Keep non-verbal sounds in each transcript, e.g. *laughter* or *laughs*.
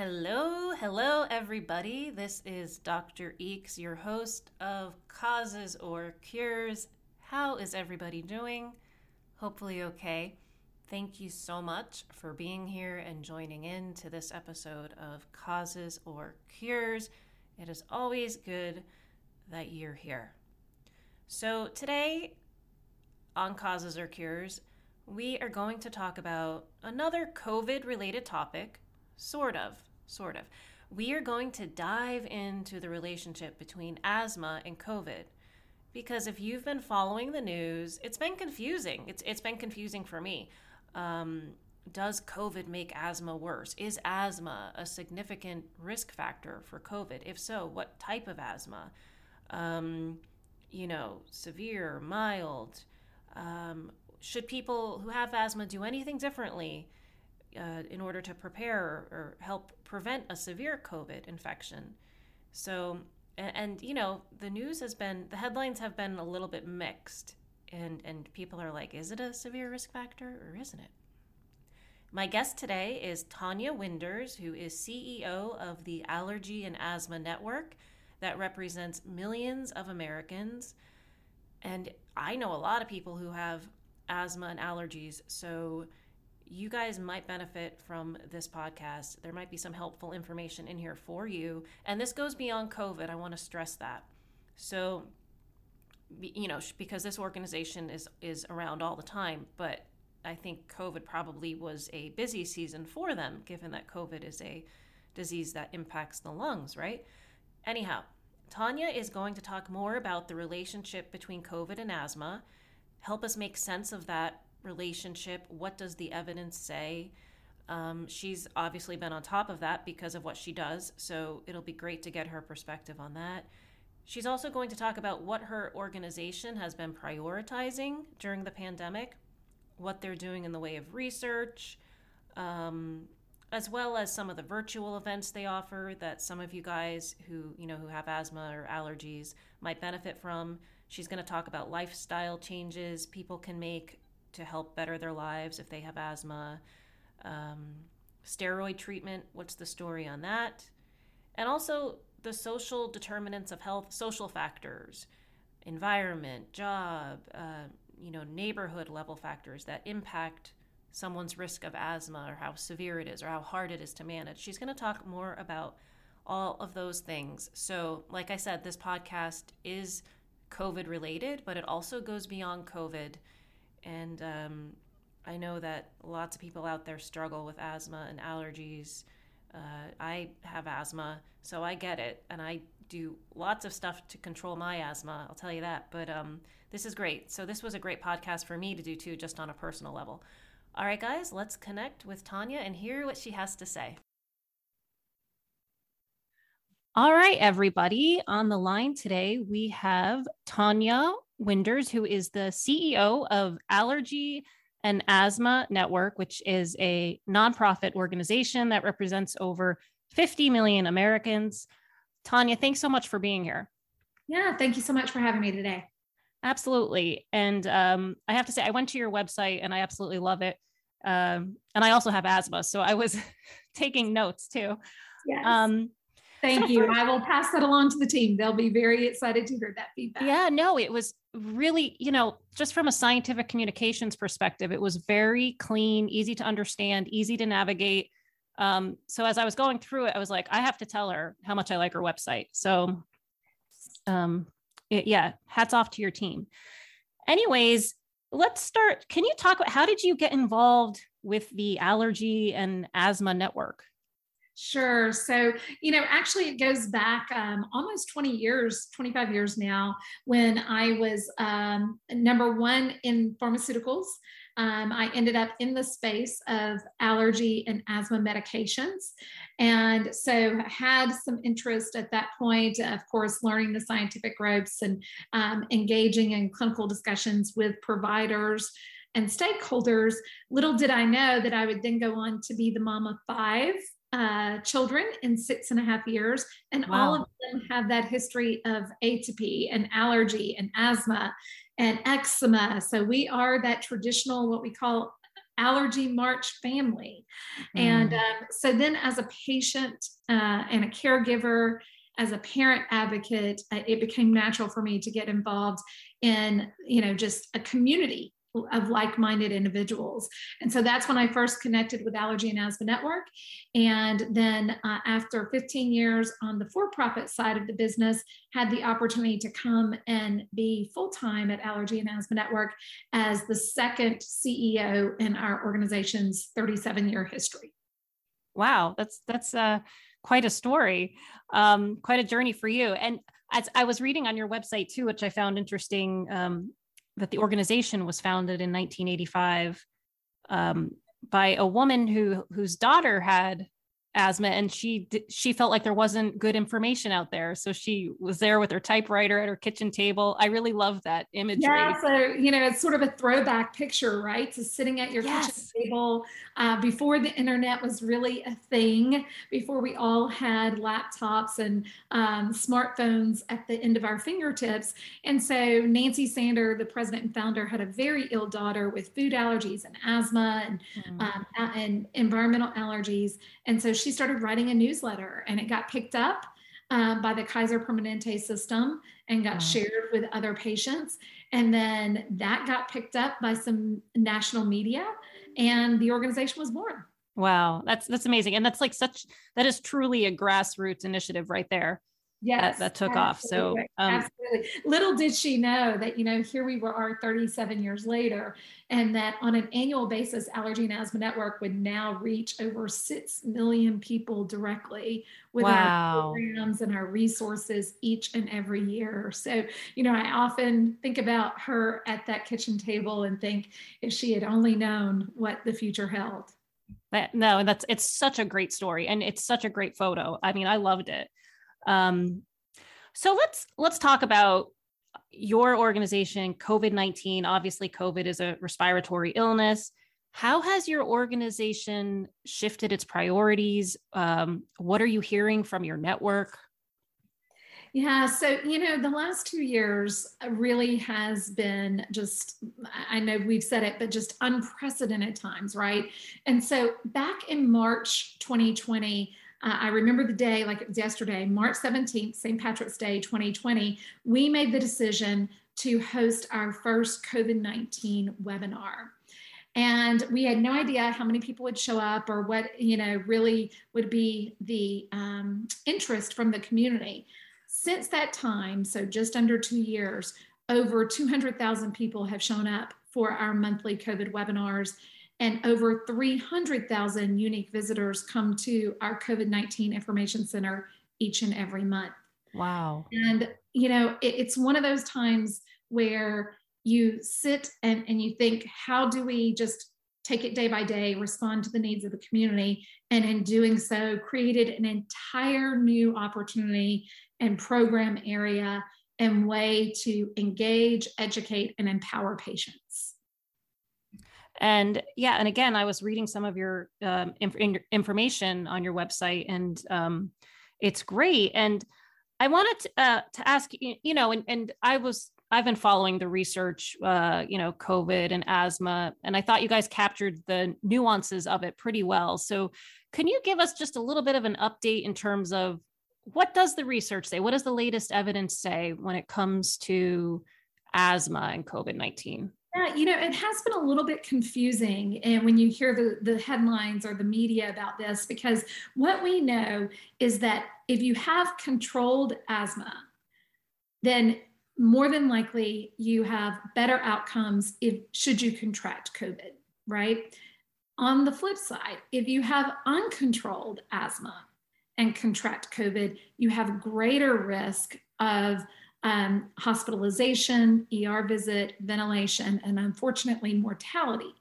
Hello, hello, everybody. This is Dr. Eeks, your host of Causes or Cures. How is everybody doing? Hopefully, okay. Thank you so much for being here and joining in to this episode of Causes or Cures. It is always good that you're here. So, today on Causes or Cures, we are going to talk about another COVID related topic, sort of, sort of. We are going to dive into the relationship between asthma and COVID. Because if you've been following the news, it's been confusing. It's, it's been confusing for me. Um, does COVID make asthma worse? Is asthma a significant risk factor for COVID? If so, what type of asthma? Um, you know, severe, mild? Um, should people who have asthma do anything differently uh, in order to prepare or help prevent a severe COVID infection? So, and, and, you know, the news has been, the headlines have been a little bit mixed. And, and people are like, is it a severe risk factor or isn't it? My guest today is Tanya Winders, who is CEO of the Allergy and Asthma Network that represents millions of Americans. And I know a lot of people who have asthma and allergies. So you guys might benefit from this podcast. There might be some helpful information in here for you. And this goes beyond COVID. I want to stress that. So, you know, because this organization is is around all the time, but I think COVID probably was a busy season for them, given that COVID is a disease that impacts the lungs, right? Anyhow, Tanya is going to talk more about the relationship between COVID and asthma help us make sense of that relationship. What does the evidence say? Um, she's obviously been on top of that because of what she does, so it'll be great to get her perspective on that. She's also going to talk about what her organization has been prioritizing during the pandemic, what they're doing in the way of research, um, as well as some of the virtual events they offer that some of you guys who you know who have asthma or allergies might benefit from. She's going to talk about lifestyle changes people can make to help better their lives if they have asthma. Um, steroid treatment, what's the story on that? And also the social determinants of health, social factors, environment, job, uh, you know, neighborhood level factors that impact someone's risk of asthma or how severe it is or how hard it is to manage. She's going to talk more about all of those things. So, like I said, this podcast is COVID related, but it also goes beyond COVID. And um, I know that lots of people out there struggle with asthma and allergies. Uh, I have asthma, so I get it. And I do lots of stuff to control my asthma, I'll tell you that. But um, this is great. So, this was a great podcast for me to do too, just on a personal level. All right, guys, let's connect with Tanya and hear what she has to say. All right, everybody. On the line today, we have Tanya Winders, who is the CEO of Allergy and Asthma Network, which is a nonprofit organization that represents over 50 million Americans. Tanya, thanks so much for being here. Yeah, thank you so much for having me today. Absolutely. And um, I have to say, I went to your website and I absolutely love it. Um, and I also have asthma, so I was *laughs* taking notes too. Yes. Um, Thank you. I will pass that along to the team. They'll be very excited to hear that feedback. Yeah, no, it was really, you know, just from a scientific communications perspective, it was very clean, easy to understand, easy to navigate. Um, so as I was going through it, I was like, I have to tell her how much I like her website. So, um, it, yeah, hats off to your team. Anyways, let's start. Can you talk about how did you get involved with the allergy and asthma network? Sure. So, you know, actually, it goes back um, almost 20 years, 25 years now, when I was um, number one in pharmaceuticals. Um, I ended up in the space of allergy and asthma medications. And so had some interest at that point, of course, learning the scientific ropes and um, engaging in clinical discussions with providers and stakeholders. Little did I know that I would then go on to be the mom of five uh, children in six and a half years, and wow. all of them have that history of atopy and allergy and asthma and eczema. So we are that traditional, what we call Allergy March family. Mm. And um, so then, as a patient uh, and a caregiver, as a parent advocate, uh, it became natural for me to get involved in, you know, just a community of like-minded individuals. And so that's when i first connected with allergy and asthma network. And then uh, after 15 years on the for-profit side of the business had the opportunity to come and be full-time at allergy and asthma network as the second ceo in our organization's 37 year history. Wow that's that's uh, quite a story um, quite a journey for you. And as I was reading on your website too, which I found interesting, um, that the organization was founded in 1985 um, by a woman who whose daughter had asthma and she she felt like there wasn't good information out there. So she was there with her typewriter at her kitchen table. I really love that imagery. Yeah so you know it's sort of a throwback picture right? So sitting at your yes. kitchen table uh, before the internet was really a thing before we all had laptops and um, smartphones at the end of our fingertips. And so nancy sander the president and founder had a very ill daughter with food allergies and asthma and, mm. um, and environmental allergies. And so she started writing a newsletter and it got picked up uh, by the Kaiser Permanente system and got wow. shared with other patients. And then that got picked up by some national media and the organization was born. Wow, that's that's amazing. And that's like such that is truly a grassroots initiative right there yes, that, that took absolutely. off. So um, absolutely. Little did she know that, you know, here we were are 37 years later, and that on an annual basis, Allergy and Asthma Network would now reach over 6 million people directly with wow. our programs and our resources each and every year. So, you know, I often think about her at that kitchen table and think if she had only known what the future held. That, no, that's it's such a great story and it's such a great photo. I mean, I loved it. Um, so let's let's talk about your organization, COVID nineteen. Obviously, COVID is a respiratory illness. How has your organization shifted its priorities? Um, what are you hearing from your network? Yeah, so you know, the last two years really has been just, I know we've said it, but just unprecedented times, right? And so back in March 2020, uh, I remember the day like it was yesterday, March 17th, St. Patrick's Day 2020. We made the decision to host our first COVID 19 webinar. And we had no idea how many people would show up or what, you know, really would be the um, interest from the community. Since that time, so just under two years, over 200,000 people have shown up for our monthly COVID webinars and over 300,000 unique visitors come to our COVID 19 Information Center each and every month. Wow. And, you know, it, it's one of those times where you sit and, and you think, how do we just take it day by day, respond to the needs of the community? And in doing so, created an entire new opportunity and program area and way to engage, educate, and empower patients. And yeah, and again, I was reading some of your um, inf- information on your website, and um, it's great. And I wanted to, uh, to ask you, know, and, and I was I've been following the research, uh, you know, COVID and asthma, and I thought you guys captured the nuances of it pretty well. So, can you give us just a little bit of an update in terms of what does the research say? What does the latest evidence say when it comes to asthma and COVID nineteen? Yeah, you know, it has been a little bit confusing and when you hear the, the headlines or the media about this, because what we know is that if you have controlled asthma, then more than likely you have better outcomes if should you contract COVID, right? On the flip side, if you have uncontrolled asthma and contract COVID, you have greater risk of um, hospitalization, ER visit, ventilation, and unfortunately mortality.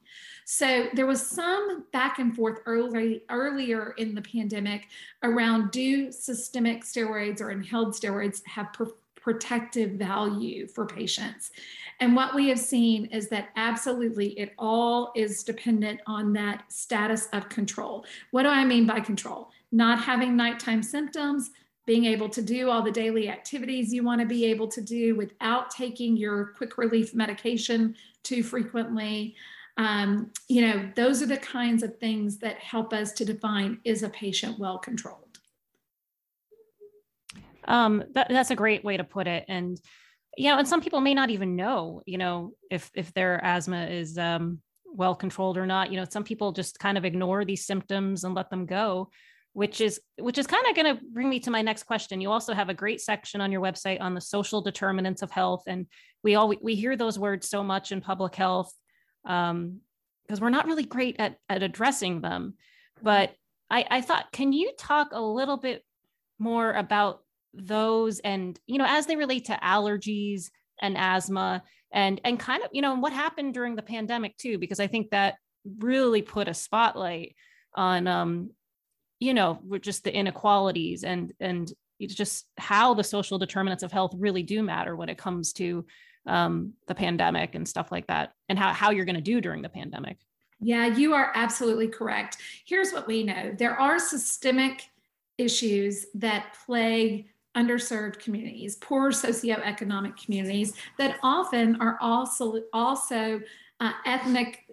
So there was some back and forth early, earlier in the pandemic around do systemic steroids or inhaled steroids have per- protective value for patients? And what we have seen is that absolutely it all is dependent on that status of control. What do I mean by control? Not having nighttime symptoms, being able to do all the daily activities you want to be able to do without taking your quick relief medication too frequently. Um, you know, those are the kinds of things that help us to define is a patient well controlled? Um, that, that's a great way to put it. And, you know, and some people may not even know, you know, if, if their asthma is um, well controlled or not. You know, some people just kind of ignore these symptoms and let them go which is which is kind of going to bring me to my next question. You also have a great section on your website on the social determinants of health and we all we hear those words so much in public health um, because we're not really great at at addressing them. But I, I thought can you talk a little bit more about those and you know as they relate to allergies and asthma and and kind of you know what happened during the pandemic too because i think that really put a spotlight on um you know just the inequalities and and just how the social determinants of health really do matter when it comes to um, the pandemic and stuff like that and how, how you're going to do during the pandemic. Yeah you are absolutely correct. Here's what we know. There are systemic issues that plague underserved communities poor socioeconomic communities that often are also also uh, ethnic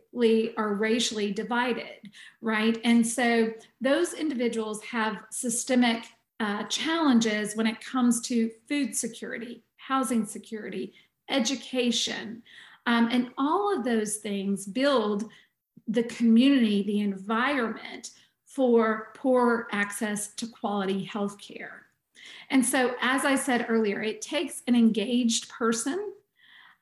or racially divided, right? And so those individuals have systemic uh, challenges when it comes to food security, housing security, education. Um, and all of those things build the community, the environment for poor access to quality health care. And so, as I said earlier, it takes an engaged person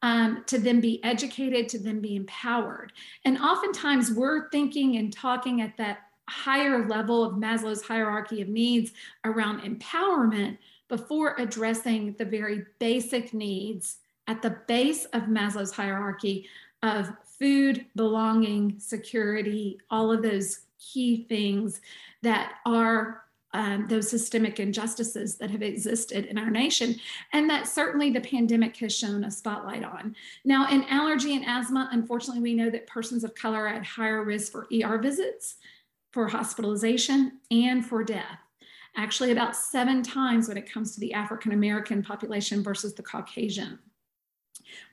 um, to then be educated, to then be empowered. And oftentimes we're thinking and talking at that higher level of Maslow's hierarchy of needs around empowerment before addressing the very basic needs at the base of Maslow's hierarchy of food, belonging, security, all of those key things that are um, those systemic injustices that have existed in our nation, and that certainly the pandemic has shown a spotlight on. Now, in allergy and asthma, unfortunately, we know that persons of color are at higher risk for ER visits, for hospitalization, and for death. Actually, about seven times when it comes to the African American population versus the Caucasian.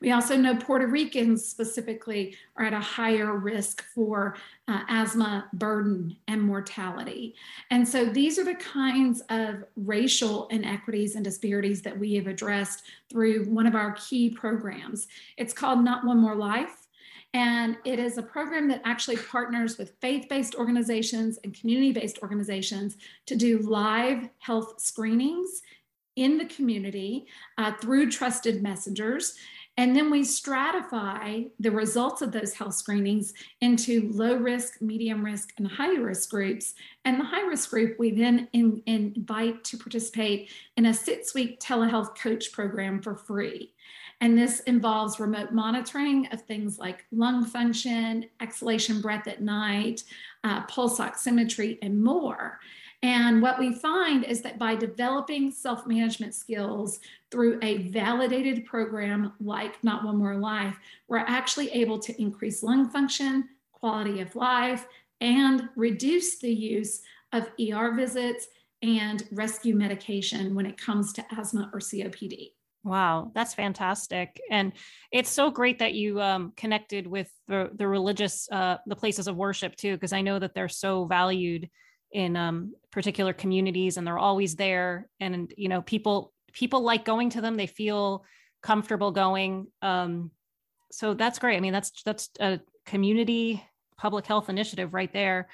We also know Puerto Ricans specifically are at a higher risk for uh, asthma burden and mortality. And so these are the kinds of racial inequities and disparities that we have addressed through one of our key programs. It's called Not One More Life. And it is a program that actually partners with faith based organizations and community based organizations to do live health screenings in the community uh, through trusted messengers. And then we stratify the results of those health screenings into low risk, medium risk, and high risk groups. And the high risk group we then in, invite to participate in a six week telehealth coach program for free. And this involves remote monitoring of things like lung function, exhalation breath at night, uh, pulse oximetry, and more. And what we find is that by developing self management skills through a validated program like Not One More Life, we're actually able to increase lung function, quality of life, and reduce the use of ER visits and rescue medication when it comes to asthma or COPD. Wow, that's fantastic, and it's so great that you um, connected with the the religious uh, the places of worship too, because I know that they're so valued in um, particular communities and they're always there and you know people people like going to them they feel comfortable going. Um, so that's great. I mean that's that's a community public health initiative right there.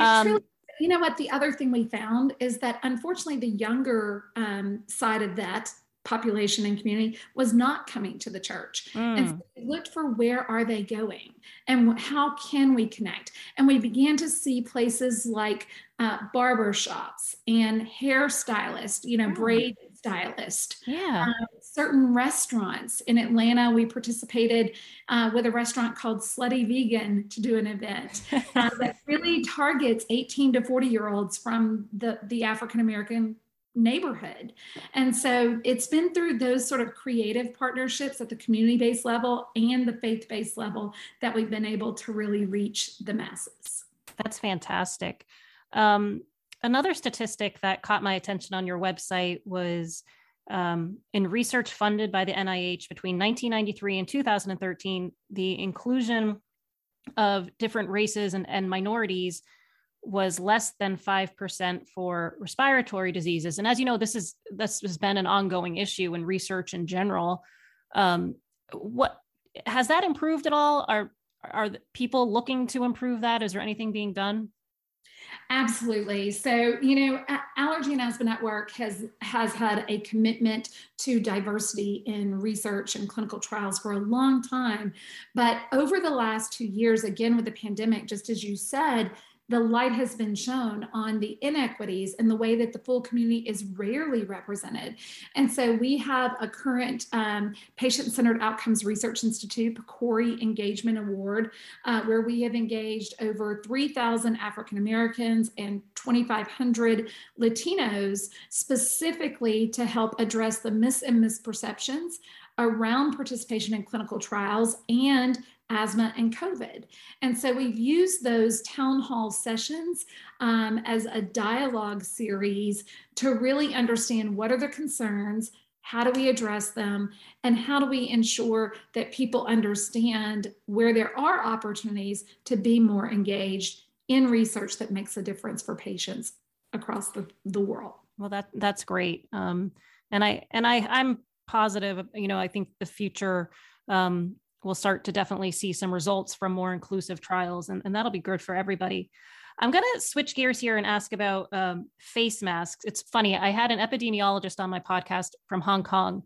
Um, you know what? The other thing we found is that unfortunately the younger um, side of that population and community was not coming to the church. Mm. and so we looked for where are they going and how can we connect? And we began to see places like uh, barber shops and hairstylists you know mm. braid stylist yeah uh, certain restaurants in atlanta we participated uh, with a restaurant called slutty vegan to do an event *laughs* uh, that really targets 18 to 40 year olds from the, the african american neighborhood. And so it's been through those sort of creative partnerships at the community based level and the faith based level that we've been able to really reach the masses. That's fantastic. Um, another statistic that caught my attention on your website was um, in research funded by the NIH between 1993 and 2013, the inclusion of different races and, and minorities was less than 5% for respiratory diseases. And as you know this is this has been an ongoing issue in research in general. Um, what has that improved at all? Are are people looking to improve that? Is there anything being done Absolutely. So, you know, Allergy and Asthma Network has has had a commitment to diversity in research and clinical trials for a long time. But over the last two years, again with the pandemic, just as you said, the light has been shown on the inequities and the way that the full community is rarely represented. And so we have a current um, Patient Centered Outcomes Research Institute PCORI Engagement Award, uh, where we have engaged over 3,000 African Americans and 2,500 Latinos specifically to help address the mis and misperceptions around participation in clinical trials and asthma and COVID. And so we've used those town hall sessions um, as a dialogue series to really understand what are the concerns, how do we address them, and how do we ensure that people understand where there are opportunities to be more engaged in research that makes a difference for patients across the, the world. Well, that that's great. Um, and I and I I'm positive. You know, I think the future um, we'll start to definitely see some results from more inclusive trials, and, and that'll be good for everybody. I'm going to switch gears here and ask about um, face masks. It's funny, I had an epidemiologist on my podcast from Hong Kong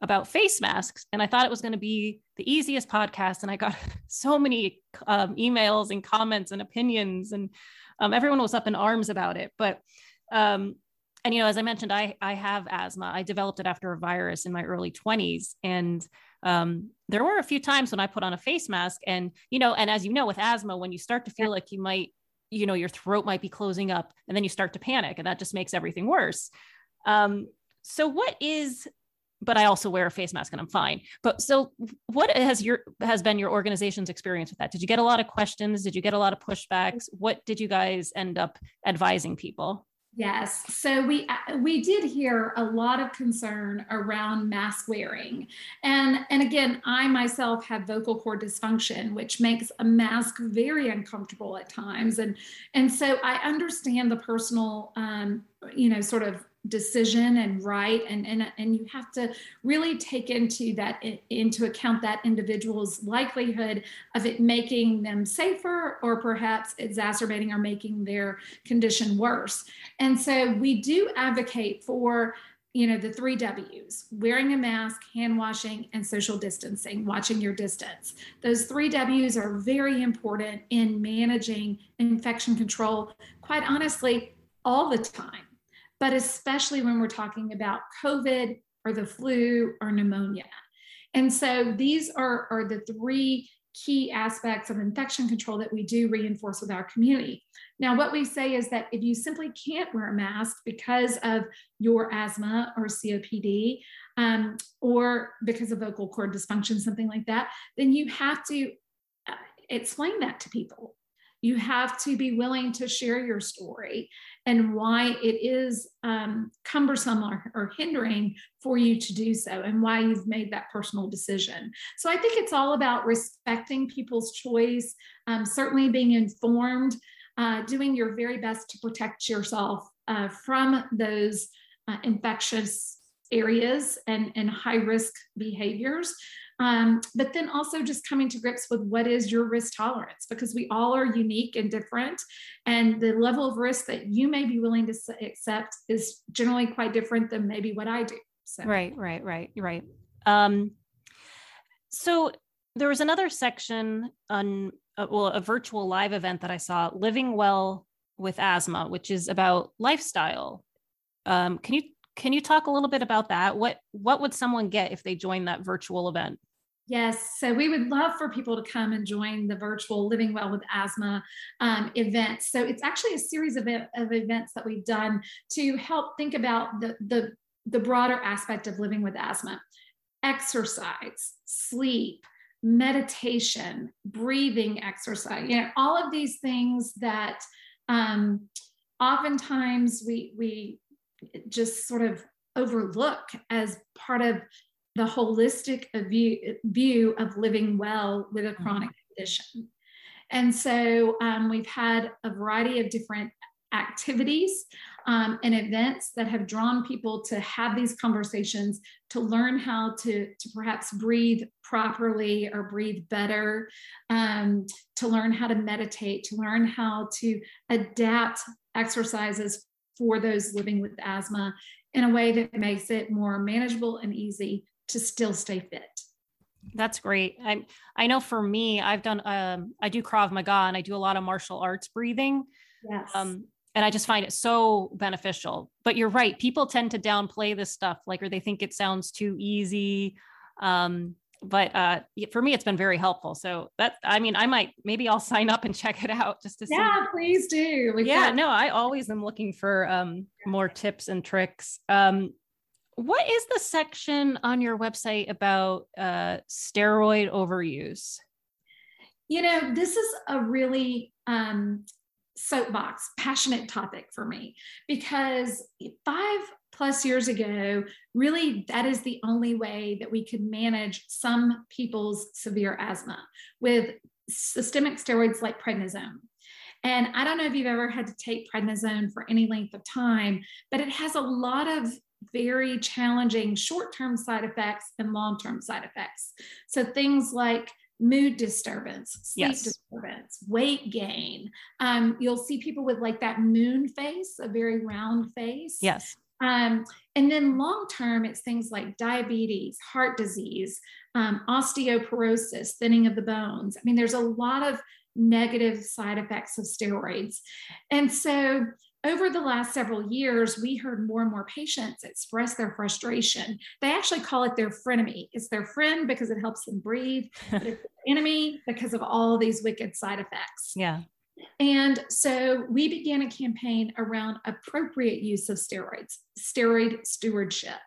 about face masks, and I thought it was going to be the easiest podcast. And I got *laughs* so many um, emails and comments and opinions, and um, everyone was up in arms about it. But um, and you know, as I mentioned, I I have asthma. I developed it after a virus in my early 20s, and um, there were a few times when I put on a face mask, and you know, and as you know, with asthma, when you start to feel like you might, you know, your throat might be closing up, and then you start to panic, and that just makes everything worse. Um, so, what is but I also wear a face mask and I'm fine. But so what has your has been your organization's experience with that? Did you get a lot of questions? Did you get a lot of pushbacks? What did you guys end up advising people? Yes. So we uh, we did hear a lot of concern around mask wearing. And and again, I myself have vocal cord dysfunction, which makes a mask very uncomfortable at times. And and so I understand the personal um, you know, sort of decision and right and, and and you have to really take into that into account that individual's likelihood of it making them safer or perhaps exacerbating or making their condition worse. And so we do advocate for you know the three w's wearing a mask hand washing and social distancing watching your distance. Those three w's are very important in managing infection control quite honestly all the time but especially when we're talking about COVID or the flu or pneumonia. And so these are, are the three key aspects of infection control that we do reinforce with our community. Now, what we say is that if you simply can't wear a mask because of your asthma or COPD, um, or because of vocal cord dysfunction, something like that, then you have to uh, explain that to people. You have to be willing to share your story and why it is um, cumbersome or, or, hindering for you to do so and why you've made that personal decision. So I think it's all about respecting people's choice, um, certainly being informed, uh, doing your very best to protect yourself uh, from those uh, infectious areas and, and high risk behaviors. Um, but then also just coming to grips with what is your risk tolerance because we all are unique and different. And the level of risk that you may be willing to accept is generally quite different than maybe what I do. So. Right, right, right, right. Um, so there was another section on, uh, well, a virtual live event that I saw, Living Well with Asthma, which is about lifestyle. Um, can you can you talk a little bit about that? What what would someone get if they joined that virtual event? Yes, so we would love for people to come and join the virtual Living Well with Asthma um, event. So it's actually a series of, of events that we've done to help think about the, the, the broader aspect of living with asthma exercise, sleep, meditation, breathing exercise, you know, all of these things that um, oftentimes we, we just sort of overlook as part of the holistic view, view of living well with a mm-hmm. chronic condition. And so um, we've had a variety of different activities um, and events that have drawn people to have these conversations to learn how to, to perhaps breathe properly or breathe better, um, to learn how to meditate, to learn how to adapt exercises for those living with asthma in a way that makes it more manageable and easy to still stay fit. That's great. I I know for me, I've done um I do Krav Maga and I do a lot of martial arts breathing. Yes. Um and I just find it so beneficial. But you're right, people tend to downplay this stuff like or they think it sounds too easy. Um but uh for me it's been very helpful. So that I mean I might maybe I'll *laughs* sign up and check it out just to see. Yeah, please do. We've yeah, got- no, I always am looking for um more tips and tricks. Um what is the section on your website about uh, steroid overuse? You know, this is a really um, soapbox, passionate topic for me because five plus years ago, really, that is the only way that we could manage some people's severe asthma with systemic steroids like prednisone. And I don't know if you've ever had to take prednisone for any length of time, but it has a lot of very challenging short term side effects and long term side effects. So things like mood disturbance, sleep yes. disturbance, weight gain. Um, you'll see people with like that moon face, a very round face. Yes. Um, and then long term, it's things like diabetes, heart disease, um, osteoporosis, thinning of the bones. I mean, there's a lot of negative side effects of steroids. And so over the last several years, we heard more and more patients express their frustration. They actually call it their frenemy. It's their friend because it helps them breathe, but it's *laughs* enemy because of all these wicked side effects. Yeah. And so we began a campaign around appropriate use of steroids, steroid stewardship.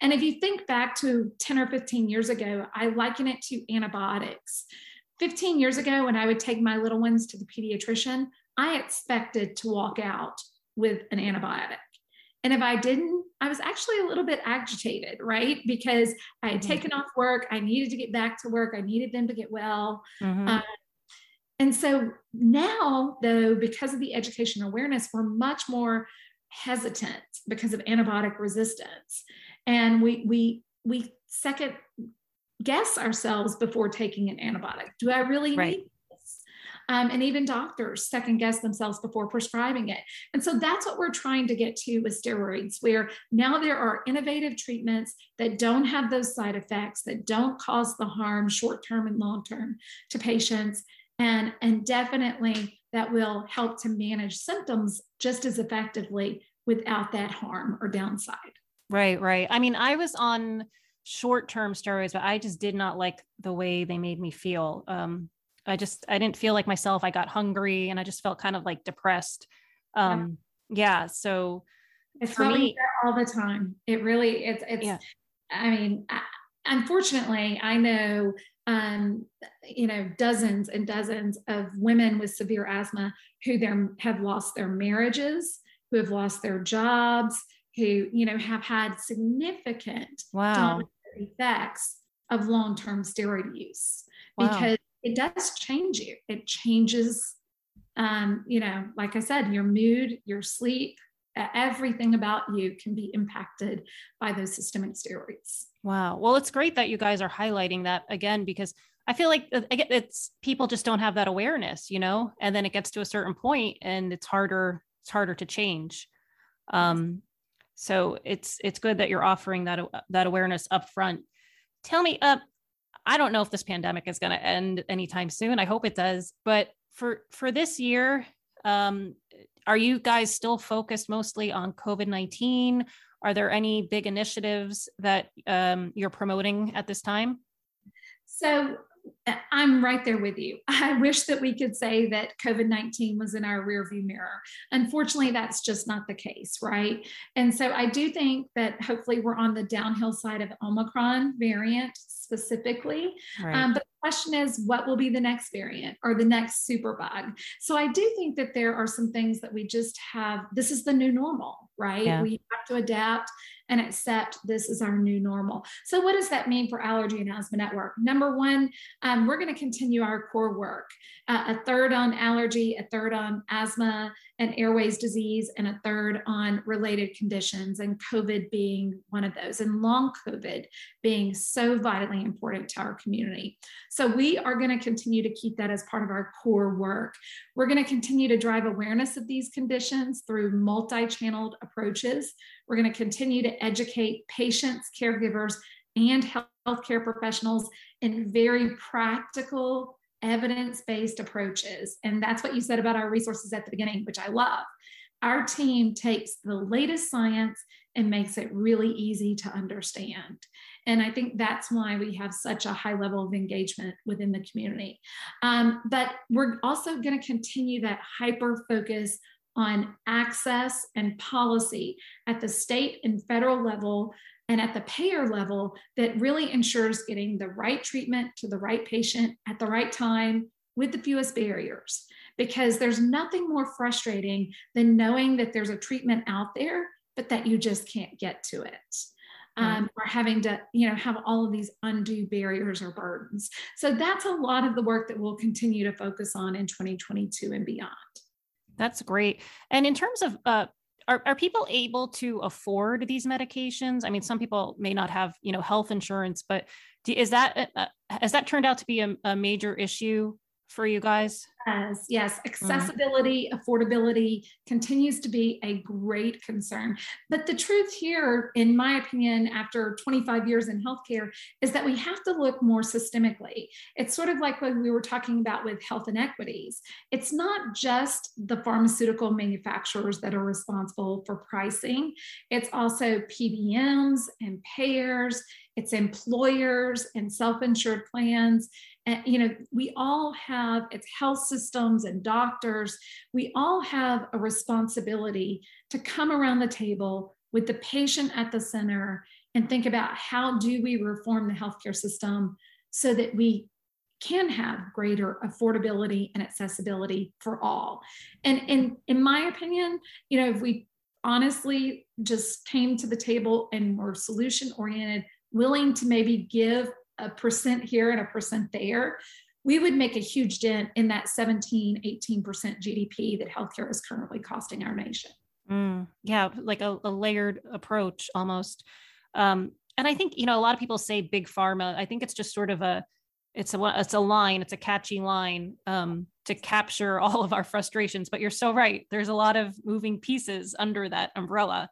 And if you think back to 10 or 15 years ago, I liken it to antibiotics. 15 years ago, when I would take my little ones to the pediatrician, I expected to walk out with an antibiotic. And if I didn't, I was actually a little bit agitated, right? Because I had taken mm-hmm. off work. I needed to get back to work. I needed them to get well. Mm-hmm. Uh, and so now, though, because of the education awareness, we're much more hesitant because of antibiotic resistance. And we, we, we second guess ourselves before taking an antibiotic. Do I really right. need um, and even doctors second guess themselves before prescribing it. And so that's what we're trying to get to with steroids, where now there are innovative treatments that don't have those side effects, that don't cause the harm short term and long term to patients. And, and definitely that will help to manage symptoms just as effectively without that harm or downside. Right, right. I mean, I was on short term steroids, but I just did not like the way they made me feel. Um, I just I didn't feel like myself. I got hungry and I just felt kind of like depressed. Um yeah, yeah so it's for me all the time. It really it's it's yeah. I mean, I, unfortunately, I know um, you know dozens and dozens of women with severe asthma who their have lost their marriages, who have lost their jobs, who you know have had significant wow. effects of long-term steroid use wow. because it does change you. It changes, um, you know, like I said, your mood, your sleep, everything about you can be impacted by those systemic steroids. Wow. Well, it's great that you guys are highlighting that again because I feel like uh, it's people just don't have that awareness, you know, and then it gets to a certain point and it's harder it's harder to change. Um, so it's it's good that you're offering that that awareness up front. Tell me, uh, I don't know if this pandemic is going to end anytime soon. I hope it does. But for for this year, um, are you guys still focused mostly on COVID nineteen? Are there any big initiatives that um, you're promoting at this time? So I'm right there with you. *laughs* I wish that we could say that COVID 19 was in our rearview mirror. Unfortunately, that's just not the case, right? And so I do think that hopefully we're on the downhill side of Omicron variant specifically. Right. Um, but question is what will be the next variant or the next superbug so i do think that there are some things that we just have this is the new normal right yeah. we have to adapt and accept this is our new normal. So, what does that mean for Allergy and Asthma Network? Number one, um, we're going to continue our core work uh, a third on allergy, a third on asthma and airways disease, and a third on related conditions, and COVID being one of those, and long COVID being so vitally important to our community. So, we are going to continue to keep that as part of our core work. We're going to continue to drive awareness of these conditions through multi channeled approaches. We're going to continue to educate patients, caregivers, and healthcare professionals in very practical, evidence based approaches. And that's what you said about our resources at the beginning, which I love. Our team takes the latest science and makes it really easy to understand. And I think that's why we have such a high level of engagement within the community. Um, but we're also going to continue that hyper focus on access and policy at the state and federal level and at the payer level that really ensures getting the right treatment to the right patient at the right time with the fewest barriers. Because there's nothing more frustrating than knowing that there's a treatment out there, but that you just can't get to it. Um, or having to you know have all of these undue barriers or burdens so that's a lot of the work that we'll continue to focus on in 2022 and beyond that's great. And in terms of uh, are, are people able to afford these medications? I mean, some people may not have, you know, health insurance, but do, is that uh, has that turned out to be a, a major issue for you guys? Yes, yes. Mm. Accessibility, mm. affordability continues to be a great concern. But the truth here, in my opinion, after 25 years in healthcare, is that we have to look more systemically. It's sort of like what we were talking about with health inequities. It's not just the pharmaceutical manufacturers that are responsible for pricing, it's also PBMs and payers, it's employers and self insured plans and you know we all have it's health systems and doctors. We all have a responsibility to come around the table with the patient at the center and think about how do we reform the healthcare system so that we can have greater affordability and accessibility for all. And in in my opinion you know if we honestly just came to the table and were solution oriented willing to maybe give a percent here and a percent there, we would make a huge dent in that 17, 18% GDP that healthcare is currently costing our nation. Mm, yeah, like a, a, layered approach almost. Um, and I think, you know, a lot of people say big pharma. I think it's just sort of a, it's a, it's a line, it's a catchy line um, to capture all of our frustrations. But you're so right. There's a lot of moving pieces under that umbrella.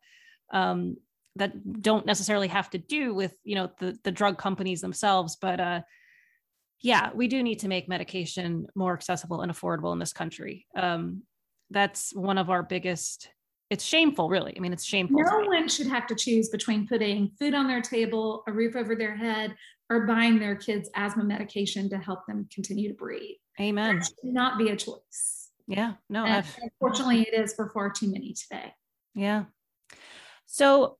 Um, that don't necessarily have to do with you know the the drug companies themselves but uh yeah we do need to make medication more accessible and affordable in this country. Um that's one of our biggest it's shameful really. I mean it's shameful. No one should have to choose between putting food on their table a roof over their head or buying their kids asthma medication to help them continue to breathe. Amen. That should not be a choice. Yeah no unfortunately it is for far too many today. Yeah. So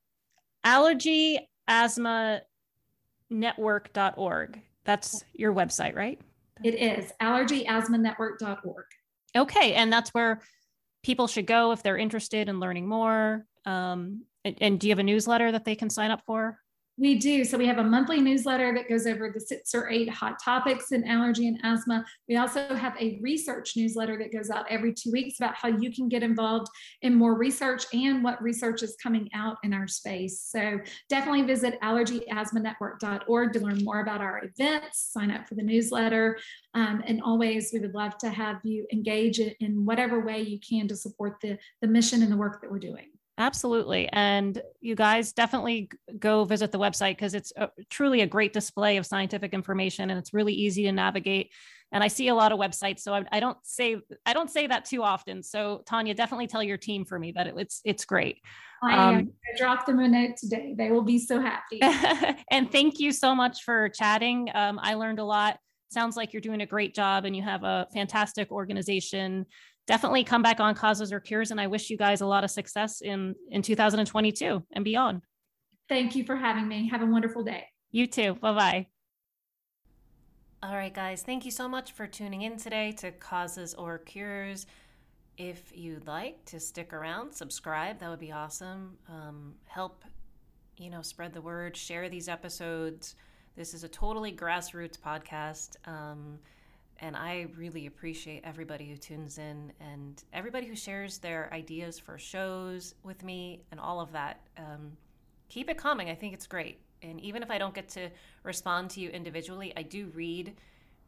allergy asthma network.org. That's your website, right? It is allergyasthmanetwork.org. Okay. And that's where people should go if they're interested in learning more. Um, and, and do you have a newsletter that they can sign up for? We do. So we have a monthly newsletter that goes over the six or eight hot topics in allergy and asthma. We also have a research newsletter that goes out every two weeks about how you can get involved in more research and what research is coming out in our space. So definitely visit allergyasthmanetwork.org to learn more about our events, sign up for the newsletter. Um, and always, we would love to have you engage in whatever way you can to support the, the mission and the work that we're doing. Absolutely. And you guys definitely go visit the website because it's a, truly a great display of scientific information and it's really easy to navigate. And I see a lot of websites, so I, I don't say I don't say that too often. So Tanya, definitely tell your team for me that it, it's it's great. I, um, I dropped them a note today. They will be so happy. *laughs* and thank you so much for chatting. Um, I learned a lot. Sounds like you're doing a great job, and you have a fantastic organization definitely come back on causes or cures. And I wish you guys a lot of success in, in 2022 and beyond. Thank you for having me. Have a wonderful day. You too. Bye bye. All right, guys, thank you so much for tuning in today to Causes or Cures. If you'd like to stick around, subscribe, that would be awesome. Um, help, you know, spread the word, share these episodes. This is a totally grassroots podcast. Um, and I really appreciate everybody who tunes in and everybody who shares their ideas for shows with me and all of that. Um, keep it coming. I think it's great. And even if I don't get to respond to you individually, I do read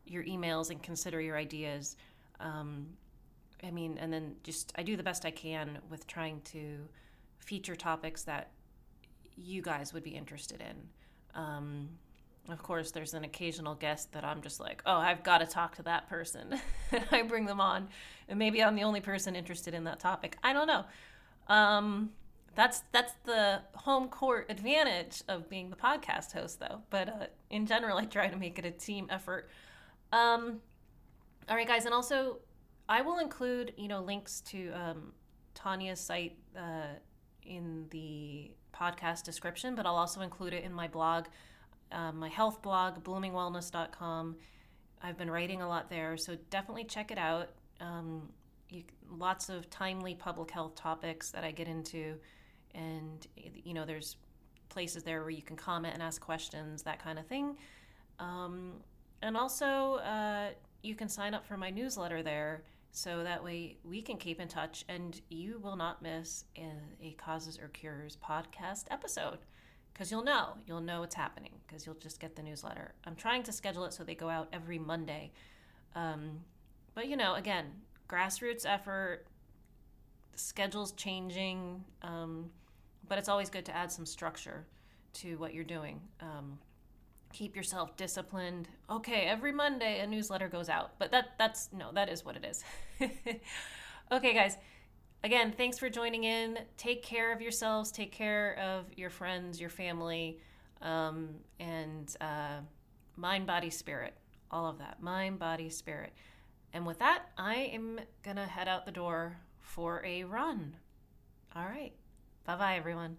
your emails and consider your ideas. Um, I mean, and then just I do the best I can with trying to feature topics that you guys would be interested in. Um, of course, there's an occasional guest that I'm just like, oh, I've got to talk to that person. *laughs* I bring them on, and maybe I'm the only person interested in that topic. I don't know. Um, that's that's the home court advantage of being the podcast host, though. But uh, in general, I try to make it a team effort. Um, all right, guys, and also I will include you know links to um, Tanya's site uh, in the podcast description, but I'll also include it in my blog, uh, my health blog, bloomingwellness.com. I've been writing a lot there, so definitely check it out. Um, you, lots of timely public health topics that I get into and you know there's places there where you can comment and ask questions that kind of thing um, and also uh, you can sign up for my newsletter there so that way we can keep in touch and you will not miss a, a causes or cures podcast episode because you'll know you'll know what's happening because you'll just get the newsletter i'm trying to schedule it so they go out every monday um, but you know again grassroots effort schedules changing um, but it's always good to add some structure to what you're doing. Um, keep yourself disciplined. Okay, every Monday a newsletter goes out, but that that's no, that is what it is. *laughs* okay, guys. Again, thanks for joining in. Take care of yourselves. Take care of your friends, your family, um, and uh, mind, body, spirit. All of that. Mind, body, spirit. And with that, I am gonna head out the door for a run. All right. Bye bye, everyone.